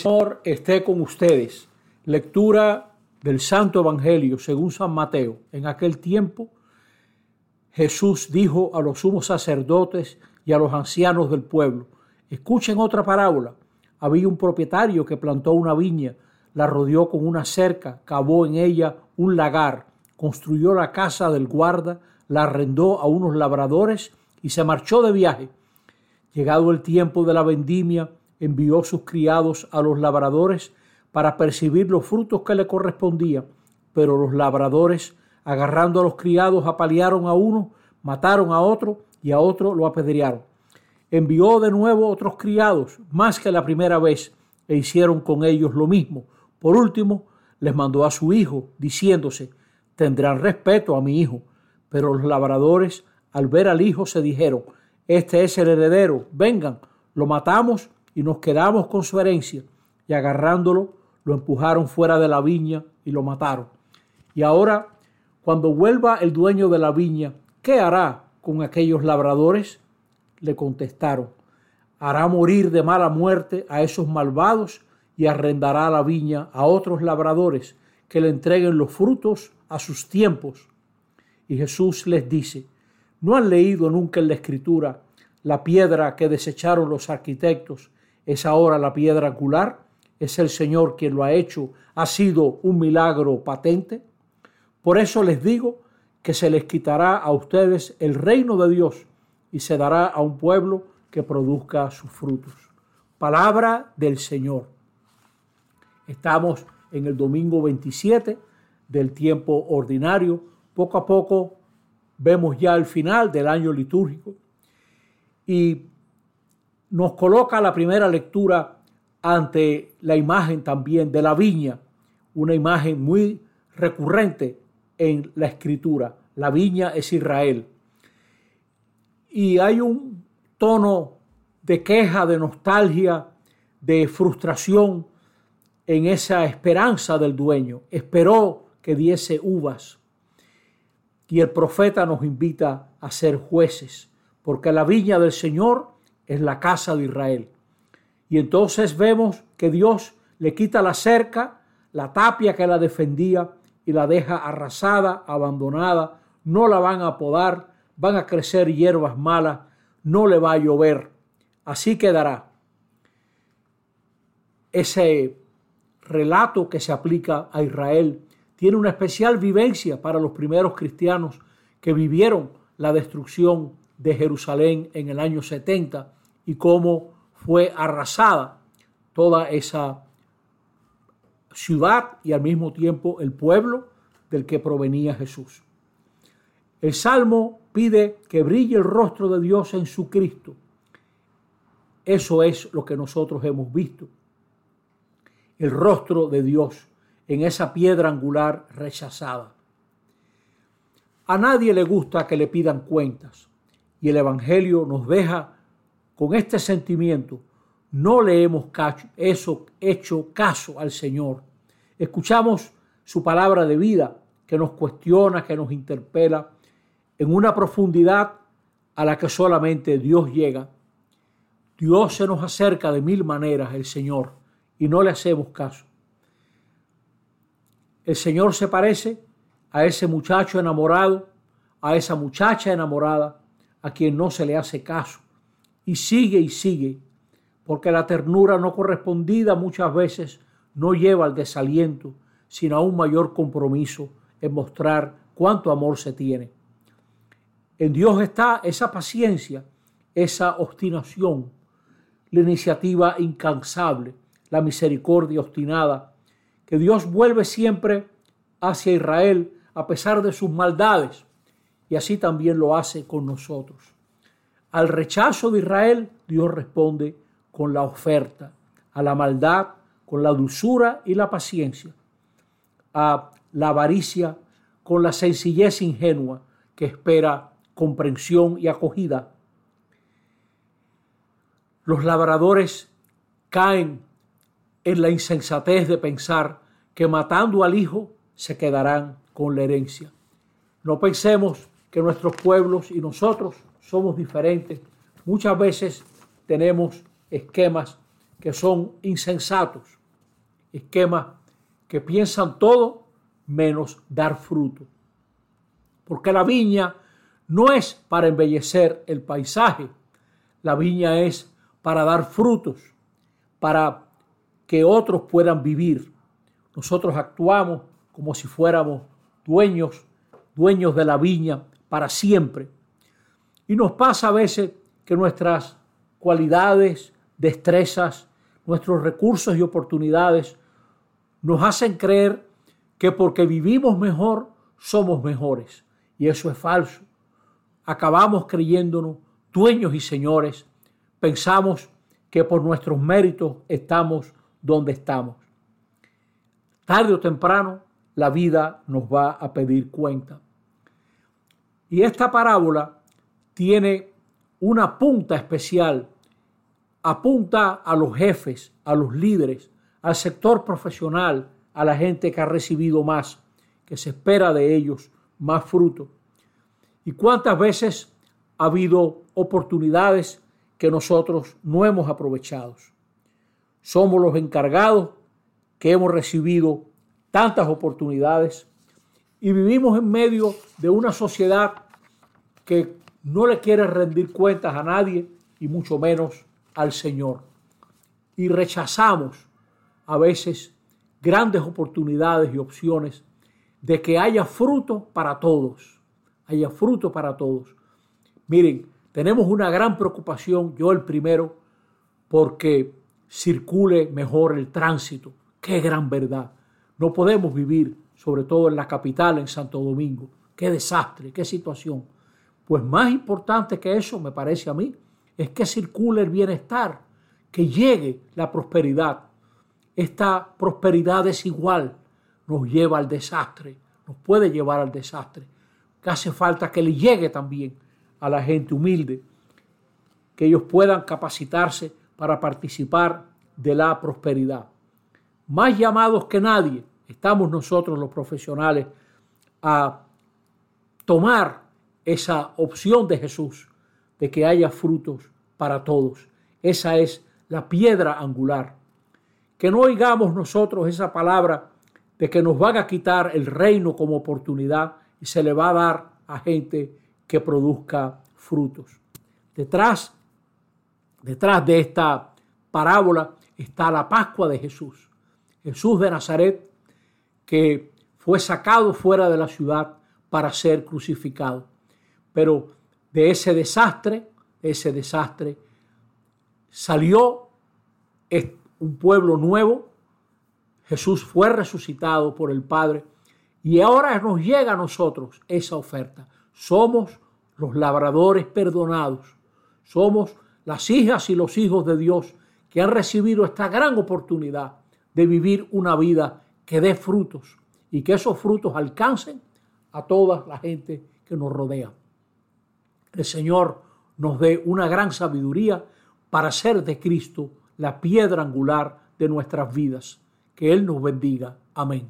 Señor esté con ustedes. Lectura del Santo Evangelio según San Mateo. En aquel tiempo Jesús dijo a los sumos sacerdotes y a los ancianos del pueblo, escuchen otra parábola. Había un propietario que plantó una viña, la rodeó con una cerca, cavó en ella un lagar, construyó la casa del guarda, la arrendó a unos labradores y se marchó de viaje. Llegado el tiempo de la vendimia, envió sus criados a los labradores para percibir los frutos que le correspondían, pero los labradores, agarrando a los criados, apalearon a uno, mataron a otro y a otro lo apedrearon. Envió de nuevo otros criados, más que la primera vez, e hicieron con ellos lo mismo. Por último, les mandó a su hijo, diciéndose, tendrán respeto a mi hijo. Pero los labradores, al ver al hijo, se dijeron, este es el heredero, vengan, lo matamos y nos quedamos con su herencia. Y agarrándolo, lo empujaron fuera de la viña y lo mataron. Y ahora, cuando vuelva el dueño de la viña, ¿qué hará con aquellos labradores? Le contestaron, hará morir de mala muerte a esos malvados y arrendará la viña a otros labradores que le entreguen los frutos a sus tiempos. Y Jesús les dice, ¿no han leído nunca en la escritura la piedra que desecharon los arquitectos es ahora la piedra angular, es el Señor quien lo ha hecho, ha sido un milagro patente. Por eso les digo que se les quitará a ustedes el reino de Dios y se dará a un pueblo que produzca sus frutos. Palabra del Señor. Estamos en el domingo 27 del tiempo ordinario. Poco a poco vemos ya el final del año litúrgico y nos coloca la primera lectura ante la imagen también de la viña, una imagen muy recurrente en la escritura. La viña es Israel. Y hay un tono de queja, de nostalgia, de frustración en esa esperanza del dueño. Esperó que diese uvas. Y el profeta nos invita a ser jueces, porque la viña del Señor es la casa de Israel. Y entonces vemos que Dios le quita la cerca, la tapia que la defendía y la deja arrasada, abandonada, no la van a podar, van a crecer hierbas malas, no le va a llover, así quedará. Ese relato que se aplica a Israel tiene una especial vivencia para los primeros cristianos que vivieron la destrucción de Jerusalén en el año 70 y cómo fue arrasada toda esa ciudad y al mismo tiempo el pueblo del que provenía Jesús. El Salmo pide que brille el rostro de Dios en su Cristo. Eso es lo que nosotros hemos visto. El rostro de Dios en esa piedra angular rechazada. A nadie le gusta que le pidan cuentas y el Evangelio nos deja con este sentimiento, no le hemos hecho caso al Señor. Escuchamos su palabra de vida que nos cuestiona, que nos interpela en una profundidad a la que solamente Dios llega. Dios se nos acerca de mil maneras, el Señor, y no le hacemos caso. El Señor se parece a ese muchacho enamorado, a esa muchacha enamorada, a quien no se le hace caso y sigue y sigue, porque la ternura no correspondida muchas veces no lleva al desaliento, sino a un mayor compromiso en mostrar cuánto amor se tiene. En Dios está esa paciencia, esa obstinación, la iniciativa incansable, la misericordia obstinada, que Dios vuelve siempre hacia Israel a pesar de sus maldades, y así también lo hace con nosotros. Al rechazo de Israel, Dios responde con la oferta, a la maldad con la dulzura y la paciencia, a la avaricia con la sencillez ingenua que espera comprensión y acogida. Los labradores caen en la insensatez de pensar que matando al hijo se quedarán con la herencia. No pensemos que nuestros pueblos y nosotros somos diferentes. Muchas veces tenemos esquemas que son insensatos, esquemas que piensan todo menos dar fruto. Porque la viña no es para embellecer el paisaje, la viña es para dar frutos, para que otros puedan vivir. Nosotros actuamos como si fuéramos dueños, dueños de la viña para siempre. Y nos pasa a veces que nuestras cualidades, destrezas, nuestros recursos y oportunidades nos hacen creer que porque vivimos mejor somos mejores. Y eso es falso. Acabamos creyéndonos dueños y señores. Pensamos que por nuestros méritos estamos donde estamos. Tarde o temprano la vida nos va a pedir cuenta. Y esta parábola tiene una punta especial. Apunta a los jefes, a los líderes, al sector profesional, a la gente que ha recibido más, que se espera de ellos más fruto. ¿Y cuántas veces ha habido oportunidades que nosotros no hemos aprovechado? Somos los encargados que hemos recibido tantas oportunidades y vivimos en medio de una sociedad que no le quiere rendir cuentas a nadie y mucho menos al Señor. Y rechazamos a veces grandes oportunidades y opciones de que haya fruto para todos, haya fruto para todos. Miren, tenemos una gran preocupación, yo el primero, porque circule mejor el tránsito. Qué gran verdad. No podemos vivir, sobre todo en la capital, en Santo Domingo. Qué desastre, qué situación. Pues más importante que eso, me parece a mí, es que circule el bienestar, que llegue la prosperidad esta prosperidad desigual nos lleva al desastre, nos puede llevar al desastre. Que hace falta que le llegue también a la gente humilde, que ellos puedan capacitarse para participar de la prosperidad. Más llamados que nadie estamos nosotros los profesionales a tomar esa opción de Jesús, de que haya frutos para todos. Esa es la piedra angular que no oigamos nosotros esa palabra de que nos van a quitar el reino como oportunidad y se le va a dar a gente que produzca frutos. Detrás, detrás de esta parábola está la Pascua de Jesús. Jesús de Nazaret que fue sacado fuera de la ciudad para ser crucificado. Pero de ese desastre, ese desastre, salió un pueblo nuevo. Jesús fue resucitado por el Padre y ahora nos llega a nosotros esa oferta. Somos los labradores perdonados. Somos las hijas y los hijos de Dios que han recibido esta gran oportunidad de vivir una vida que dé frutos y que esos frutos alcancen a toda la gente que nos rodea. El Señor nos dé una gran sabiduría para ser de Cristo la piedra angular de nuestras vidas. Que Él nos bendiga. Amén.